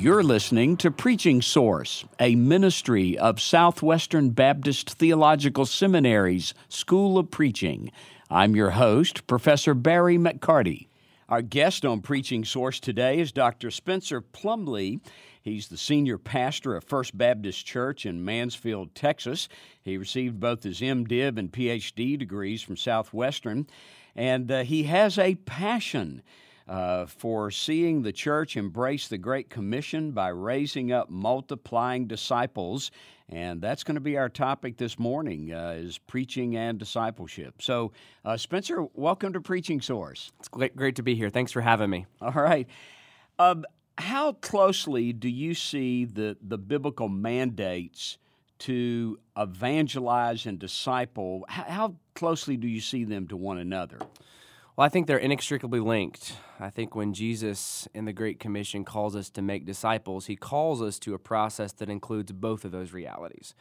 You're listening to Preaching Source, a ministry of Southwestern Baptist Theological Seminary's School of Preaching. I'm your host, Professor Barry McCarty. Our guest on Preaching Source today is Dr. Spencer Plumlee. He's the senior pastor of First Baptist Church in Mansfield, Texas. He received both his MDiv and PhD degrees from Southwestern, and uh, he has a passion uh, for seeing the church embrace the Great Commission by raising up multiplying disciples. And that's going to be our topic this morning uh, is preaching and discipleship. So, uh, Spencer, welcome to Preaching Source. It's great, great to be here. Thanks for having me. All right. Um, how closely do you see the, the biblical mandates to evangelize and disciple? How, how closely do you see them to one another? Well, I think they're inextricably linked. I think when Jesus in the Great Commission calls us to make disciples, he calls us to a process that includes both of those realities.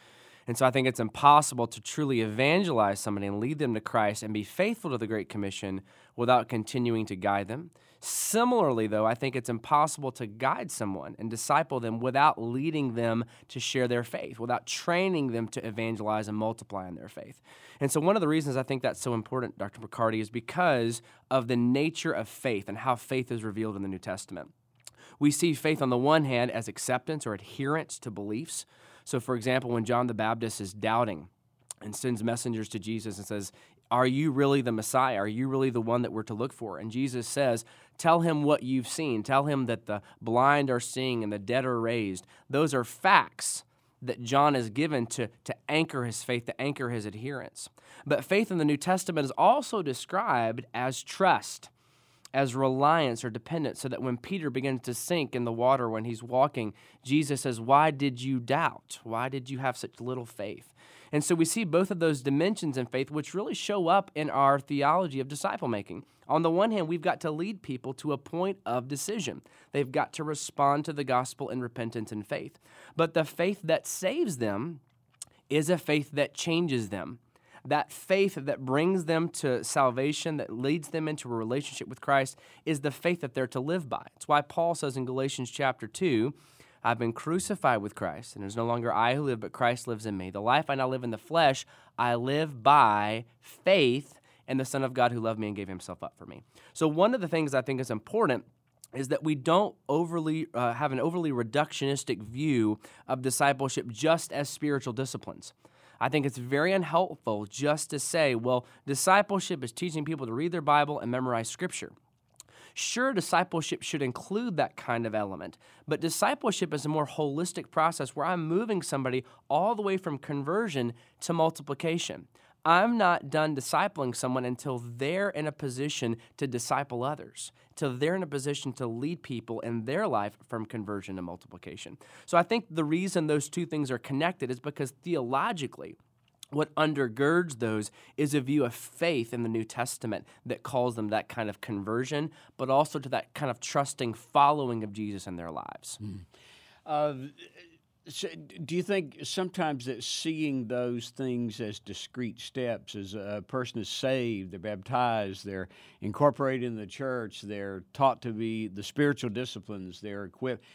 And so I think it's impossible to truly evangelize somebody and lead them to Christ and be faithful to the Great Commission without continuing to guide them. Similarly, though, I think it's impossible to guide someone and disciple them without leading them to share their faith, without training them to evangelize and multiply in their faith. And so, one of the reasons I think that's so important, Dr. McCarty, is because of the nature of faith and how faith is revealed in the New Testament. We see faith on the one hand as acceptance or adherence to beliefs. So, for example, when John the Baptist is doubting, and sends messengers to Jesus and says, Are you really the Messiah? Are you really the one that we're to look for? And Jesus says, Tell him what you've seen. Tell him that the blind are seeing and the dead are raised. Those are facts that John is given to, to anchor his faith, to anchor his adherence. But faith in the New Testament is also described as trust, as reliance or dependence, so that when Peter begins to sink in the water when he's walking, Jesus says, Why did you doubt? Why did you have such little faith? And so we see both of those dimensions in faith, which really show up in our theology of disciple making. On the one hand, we've got to lead people to a point of decision. They've got to respond to the gospel in repentance and faith. But the faith that saves them is a faith that changes them. That faith that brings them to salvation, that leads them into a relationship with Christ, is the faith that they're to live by. It's why Paul says in Galatians chapter 2, I've been crucified with Christ, and it is no longer I who live, but Christ lives in me. The life I now live in the flesh, I live by faith in the Son of God who loved me and gave himself up for me. So, one of the things I think is important is that we don't overly uh, have an overly reductionistic view of discipleship just as spiritual disciplines. I think it's very unhelpful just to say, well, discipleship is teaching people to read their Bible and memorize scripture. Sure, discipleship should include that kind of element, but discipleship is a more holistic process where I'm moving somebody all the way from conversion to multiplication. I'm not done discipling someone until they're in a position to disciple others, till they're in a position to lead people in their life from conversion to multiplication. So I think the reason those two things are connected is because theologically, what undergirds those is a view of faith in the New Testament that calls them that kind of conversion, but also to that kind of trusting following of Jesus in their lives. Mm. Uh, so do you think sometimes that seeing those things as discrete steps, as a person is saved, they're baptized, they're incorporated in the church, they're taught to be the spiritual disciplines, they're equipped,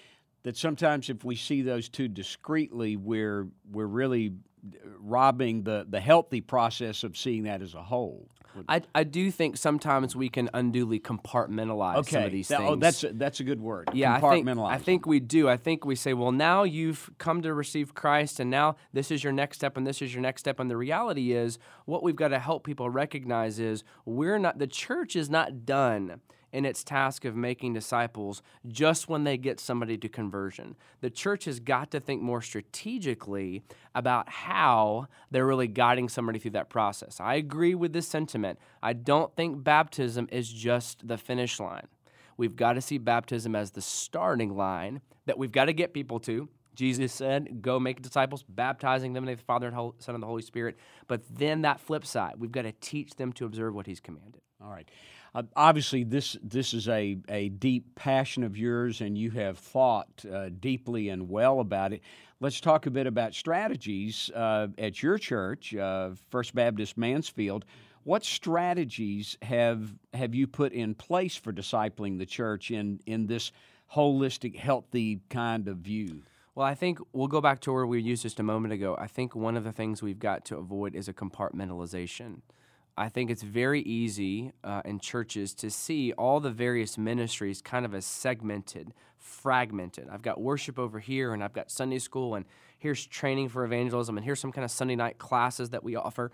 that sometimes if we see those two discreetly, we're, we're really uh, robbing the, the healthy process of seeing that as a whole. I, I do think sometimes we can unduly compartmentalize okay. some of these that, oh, things. Oh, that's a, that's a good word. Yeah, I think, I think we do. I think we say, well, now you've come to receive Christ, and now this is your next step, and this is your next step. And the reality is, what we've got to help people recognize is we're not. The church is not done in its task of making disciples just when they get somebody to conversion. The church has got to think more strategically about how they're really guiding somebody through that process. I agree with this sentiment. I don't think baptism is just the finish line. We've got to see baptism as the starting line that we've got to get people to. Jesus said, Go make disciples, baptizing them in the name of the Father and Son and the Holy Spirit. But then that flip side, we've got to teach them to observe what He's commanded. All right. Uh, obviously, this this is a, a deep passion of yours, and you have thought uh, deeply and well about it. Let's talk a bit about strategies uh, at your church, uh, First Baptist Mansfield. What strategies have have you put in place for discipling the church in in this holistic, healthy kind of view? Well, I think we'll go back to where we used just a moment ago. I think one of the things we've got to avoid is a compartmentalization. I think it's very easy uh, in churches to see all the various ministries kind of as segmented, fragmented. I've got worship over here, and I've got Sunday school, and here's training for evangelism, and here's some kind of Sunday night classes that we offer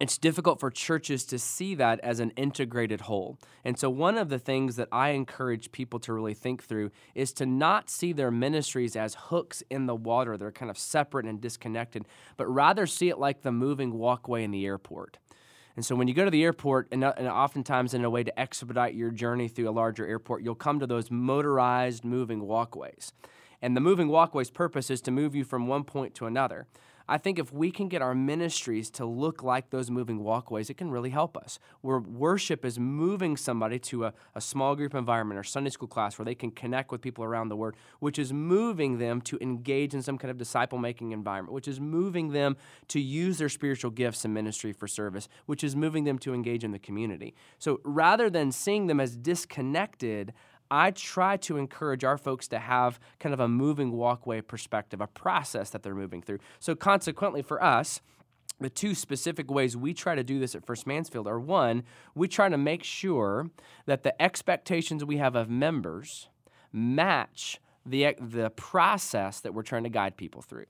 it's difficult for churches to see that as an integrated whole. And so, one of the things that I encourage people to really think through is to not see their ministries as hooks in the water. They're kind of separate and disconnected, but rather see it like the moving walkway in the airport. And so, when you go to the airport, and, uh, and oftentimes in a way to expedite your journey through a larger airport, you'll come to those motorized moving walkways. And the moving walkway's purpose is to move you from one point to another. I think if we can get our ministries to look like those moving walkways, it can really help us. Where worship is moving somebody to a, a small group environment or Sunday school class where they can connect with people around the Word, which is moving them to engage in some kind of disciple making environment, which is moving them to use their spiritual gifts in ministry for service, which is moving them to engage in the community. So rather than seeing them as disconnected, I try to encourage our folks to have kind of a moving walkway perspective, a process that they're moving through. So, consequently, for us, the two specific ways we try to do this at First Mansfield are one, we try to make sure that the expectations we have of members match the, the process that we're trying to guide people through.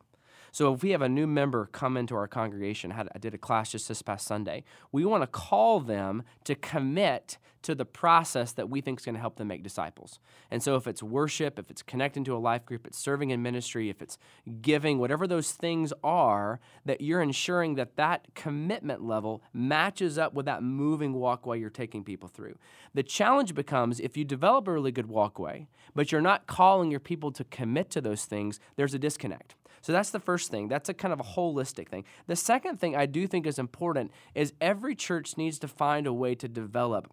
So if we have a new member come into our congregation, I did a class just this past Sunday, we want to call them to commit to the process that we think is going to help them make disciples. And so if it's worship, if it's connecting to a life group, it's serving in ministry, if it's giving, whatever those things are, that you're ensuring that that commitment level matches up with that moving walkway you're taking people through. The challenge becomes if you develop a really good walkway, but you're not calling your people to commit to those things, there's a disconnect. So that's the first thing. That's a kind of a holistic thing. The second thing I do think is important is every church needs to find a way to develop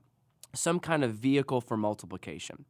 some kind of vehicle for multiplication.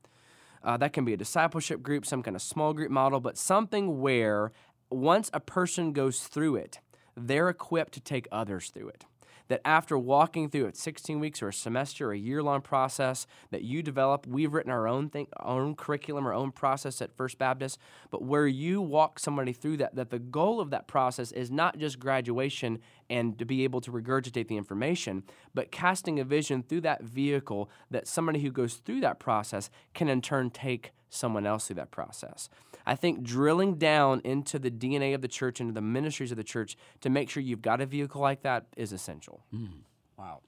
Uh, that can be a discipleship group, some kind of small group model, but something where once a person goes through it, they're equipped to take others through it that after walking through it 16 weeks or a semester or a year long process that you develop we've written our own thing our own curriculum our own process at first baptist but where you walk somebody through that that the goal of that process is not just graduation and to be able to regurgitate the information but casting a vision through that vehicle that somebody who goes through that process can in turn take someone else through that process I think drilling down into the DNA of the church, into the ministries of the church, to make sure you've got a vehicle like that is essential. Mm, wow.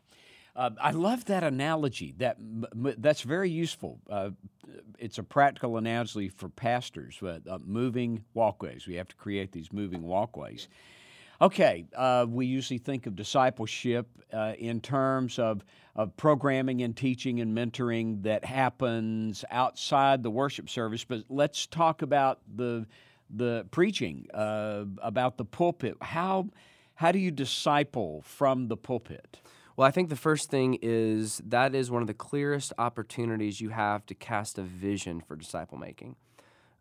Uh, I love that analogy. That that's very useful. Uh, it's a practical analogy for pastors. Uh, moving walkways. We have to create these moving walkways. Okay, uh, we usually think of discipleship uh, in terms of, of programming and teaching and mentoring that happens outside the worship service, but let's talk about the, the preaching, uh, about the pulpit. How, how do you disciple from the pulpit? Well, I think the first thing is that is one of the clearest opportunities you have to cast a vision for disciple making.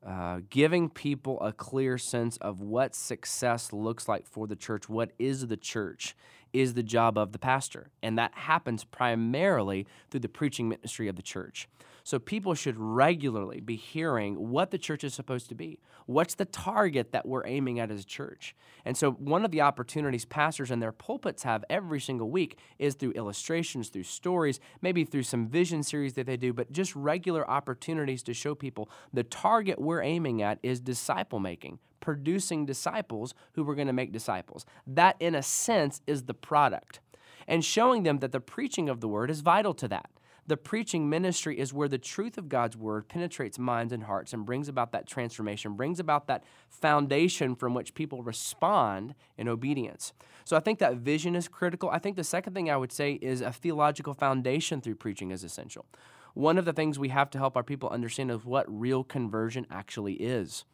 Uh, giving people a clear sense of what success looks like for the church, what is the church, is the job of the pastor. And that happens primarily through the preaching ministry of the church. So people should regularly be hearing what the church is supposed to be. What's the target that we're aiming at as a church? And so one of the opportunities pastors and their pulpits have every single week is through illustrations, through stories, maybe through some vision series that they do, but just regular opportunities to show people the target we're aiming at is disciple making, producing disciples who we're going to make disciples. That, in a sense, is the product. And showing them that the preaching of the word is vital to that. The preaching ministry is where the truth of God's word penetrates minds and hearts and brings about that transformation, brings about that foundation from which people respond in obedience. So I think that vision is critical. I think the second thing I would say is a theological foundation through preaching is essential. One of the things we have to help our people understand is what real conversion actually is.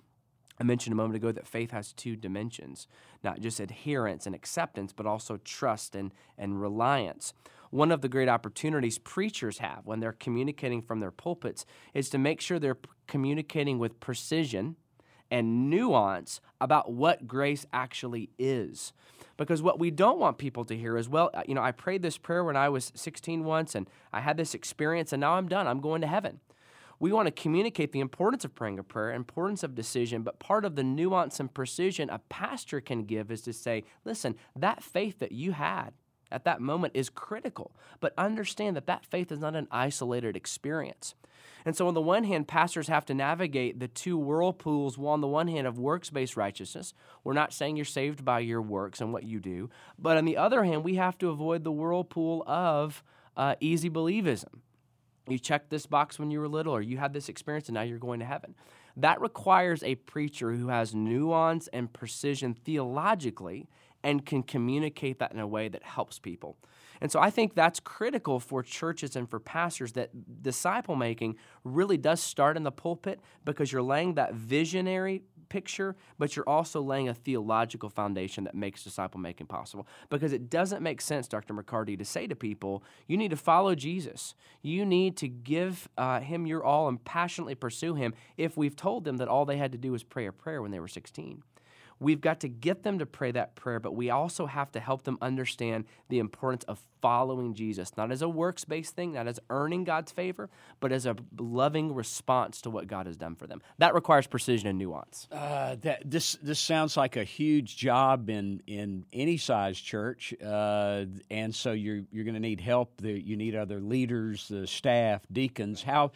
I mentioned a moment ago that faith has two dimensions, not just adherence and acceptance, but also trust and, and reliance. One of the great opportunities preachers have when they're communicating from their pulpits is to make sure they're communicating with precision and nuance about what grace actually is. Because what we don't want people to hear is, well, you know, I prayed this prayer when I was 16 once and I had this experience and now I'm done. I'm going to heaven. we want to communicate the importance of praying a prayer, importance of decision, but part of the nuance and precision a pastor can give is to say, listen, that faith that you had at that moment is critical, but understand that that faith is not an isolated experience. And so, on the one hand, pastors have to navigate the two whirlpools. Well, on the one hand, of works based righteousness. We're not saying you're saved by your works and what you do. But on the other hand, we have to avoid the whirlpool of uh, easy believism. You checked this box when you were little, or you had this experience and now you're going to heaven. That requires a preacher who has nuance and precision theologically and can communicate that in a way that helps people. And so I think that's critical for churches and for pastors that disciple making really does start in the pulpit because you're laying that visionary picture, but you're also laying a theological foundation that makes disciple making possible. Because it doesn't make sense, Dr. McCarty, to say to people, you need to follow Jesus. You need to give uh, him your all and passionately pursue him if we've told them that all they had to do was pray a prayer when they were 16. We've got to get them to pray that prayer, but we also have to help them understand the importance of following Jesus, not as a works based thing, not as earning God's favor, but as a loving response to what God has done for them. That requires precision and nuance. Uh, that, this, this sounds like a huge job in, in any size church. Uh, and so you're, you're going to need help. You need other leaders, the staff, deacons. How,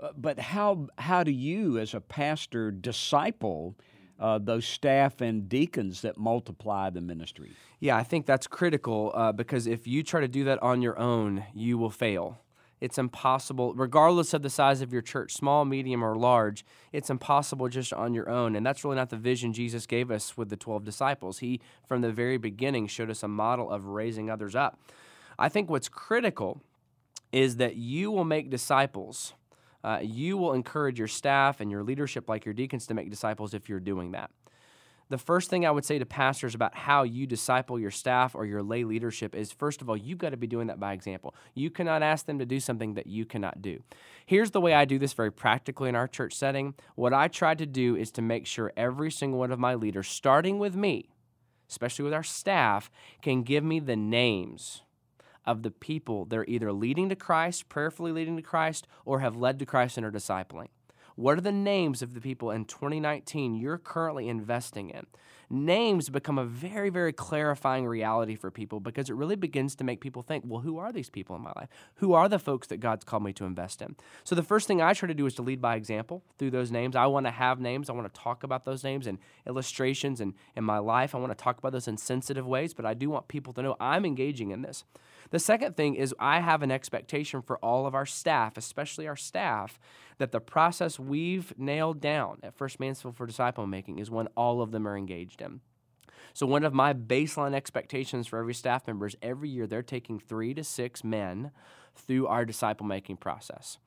uh, but how, how do you, as a pastor, disciple? Uh, those staff and deacons that multiply the ministry. Yeah, I think that's critical uh, because if you try to do that on your own, you will fail. It's impossible, regardless of the size of your church, small, medium, or large, it's impossible just on your own. And that's really not the vision Jesus gave us with the 12 disciples. He, from the very beginning, showed us a model of raising others up. I think what's critical is that you will make disciples uh, you will encourage your staff and your leadership, like your deacons, to make disciples if you're doing that. The first thing I would say to pastors about how you disciple your staff or your lay leadership is first of all, you've got to be doing that by example. You cannot ask them to do something that you cannot do. Here's the way I do this very practically in our church setting. What I try to do is to make sure every single one of my leaders, starting with me, especially with our staff, can give me the names of the people they're either leading to Christ, prayerfully leading to Christ, or have led to Christ and are discipling. What are the names of the people in 2019 you're currently investing in? Names become a very, very clarifying reality for people because it really begins to make people think, well, who are these people in my life? Who are the folks that God's called me to invest in? So the first thing I try to do is to lead by example through those names. I want to have names. I want to talk about those names and illustrations and in my life. I want to talk about those in sensitive ways, but I do want people to know I'm engaging in this. The second thing is I have an expectation for all of our staff, especially our staff, that the process we've nailed down at First Mansfield for disciple making is when all of them are engaged. So one of my baseline expectations for every staff member is every year they're taking three to six men through our disciple making process.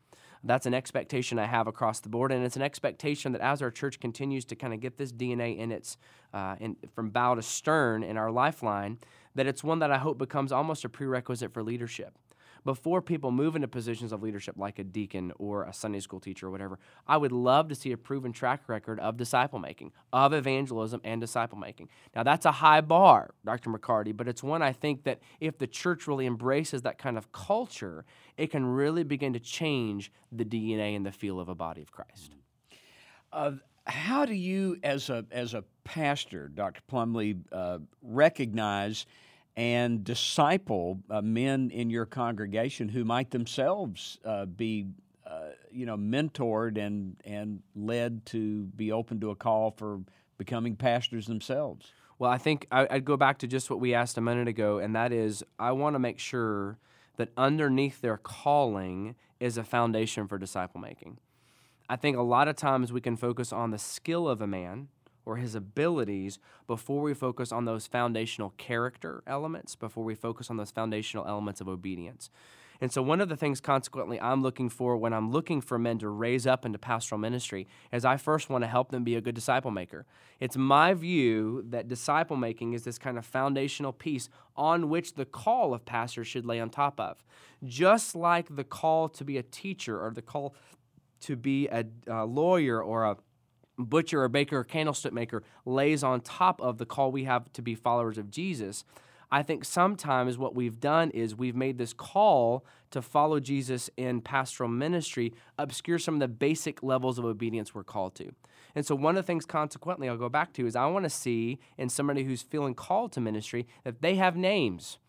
That's an expectation I have across the board, and it's an expectation that as our church continues to kind of get this DNA in its uh, in, from bow to stern in our lifeline, that it's one that I hope becomes almost a prerequisite for leadership before people move into positions of leadership like a deacon or a Sunday school teacher or whatever, I would love to see a proven track record of disciple making, of evangelism and disciple making. Now, that's a high bar, Dr. McCarty, but it's one I think that if the church really embraces that kind of culture, it can really begin to change the DNA and the feel of a body of Christ. Uh, how do you, as a, as a pastor, Dr. Plumlee, uh, recognize? And disciple uh, men in your congregation who might themselves uh, be, uh, you know, mentored and and led to be open to a call for becoming pastors themselves. Well, I think I'd go back to just what we asked a minute ago, and that is, I want to make sure that underneath their calling is a foundation for disciple making. I think a lot of times we can focus on the skill of a man or his abilities before we focus on those foundational character elements, before we focus on those foundational elements of obedience. And so, one of the things, consequently, I'm looking for when I'm looking for men to raise up into pastoral ministry is I first want to help them be a good disciple maker. It's my view that disciple making is this kind of foundational piece on which the call of pastors should lay on top of. Just like the call to be a teacher or the call to be a, a lawyer or a butcher or baker or candlestick maker lays on top of the call we have to be followers of Jesus. I think sometimes what we've done is we've made this call to follow Jesus in pastoral ministry obscure some of the basic levels of obedience we're called to. And so, one of the things, consequently, I'll go back to is I want to see in somebody who's feeling called to ministry that they have names.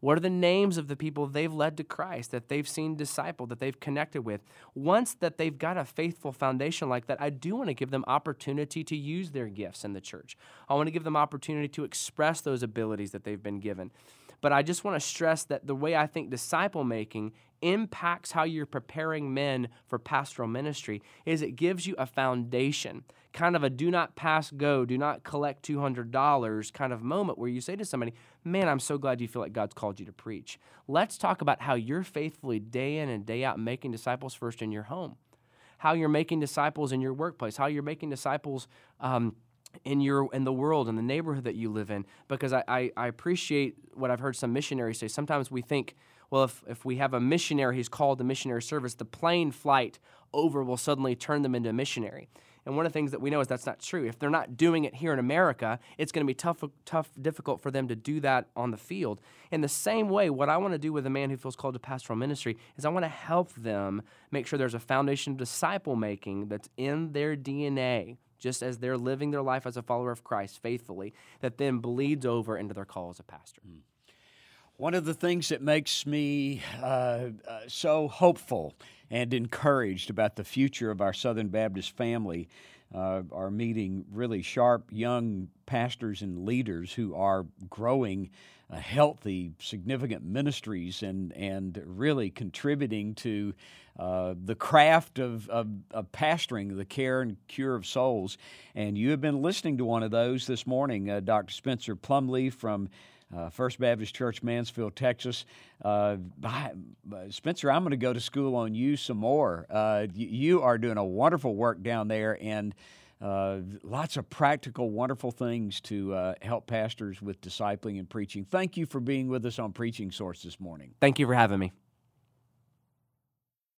What are the names of the people they've led to Christ, that they've seen disciple, that they've connected with? Once that they've got a faithful foundation like that, I do want to give them opportunity to use their gifts in the church. I want to give them opportunity to express those abilities that they've been given. But I just want to stress that the way I think disciple making impacts how you're preparing men for pastoral ministry is it gives you a foundation, kind of a do not pass go, do not collect $200 kind of moment where you say to somebody, Man, I'm so glad you feel like God's called you to preach. Let's talk about how you're faithfully day in and day out making disciples first in your home, how you're making disciples in your workplace, how you're making disciples. Um, in your in the world in the neighborhood that you live in because I, I, I, appreciate what I've heard some missionaries say. Sometimes we think, well, if, if we have a missionary who's called to missionary service, the plane flight over will suddenly turn them into a missionary. And one of the things that we know is that's not true. If they're not doing it here in America, it's going to be tough, tough, difficult for them to do that on the field. In the same way, what I want to do with a man who feels called to pastoral ministry is I want to help them make sure there's a foundation of disciple making that's in their DNA just as they're living their life as a follower of Christ faithfully, that then bleeds over into their call as a pastor. Mm. One of the things that makes me uh, uh, so hopeful and encouraged about the future of our Southern Baptist family uh, are meeting really sharp young pastors and leaders who are growing uh, healthy, significant ministries and, and really contributing to uh, the craft of, of, of, pastoring, the care and cure of souls. And you have been listening to one of those this morning, uh, Dr. Spencer Plumlee from uh, First Baptist Church, Mansfield, Texas. Uh, Spencer, I'm going to go to school on you some more. Uh, you are doing a wonderful work down there and uh, lots of practical, wonderful things to uh, help pastors with discipling and preaching. Thank you for being with us on Preaching Source this morning. Thank you for having me.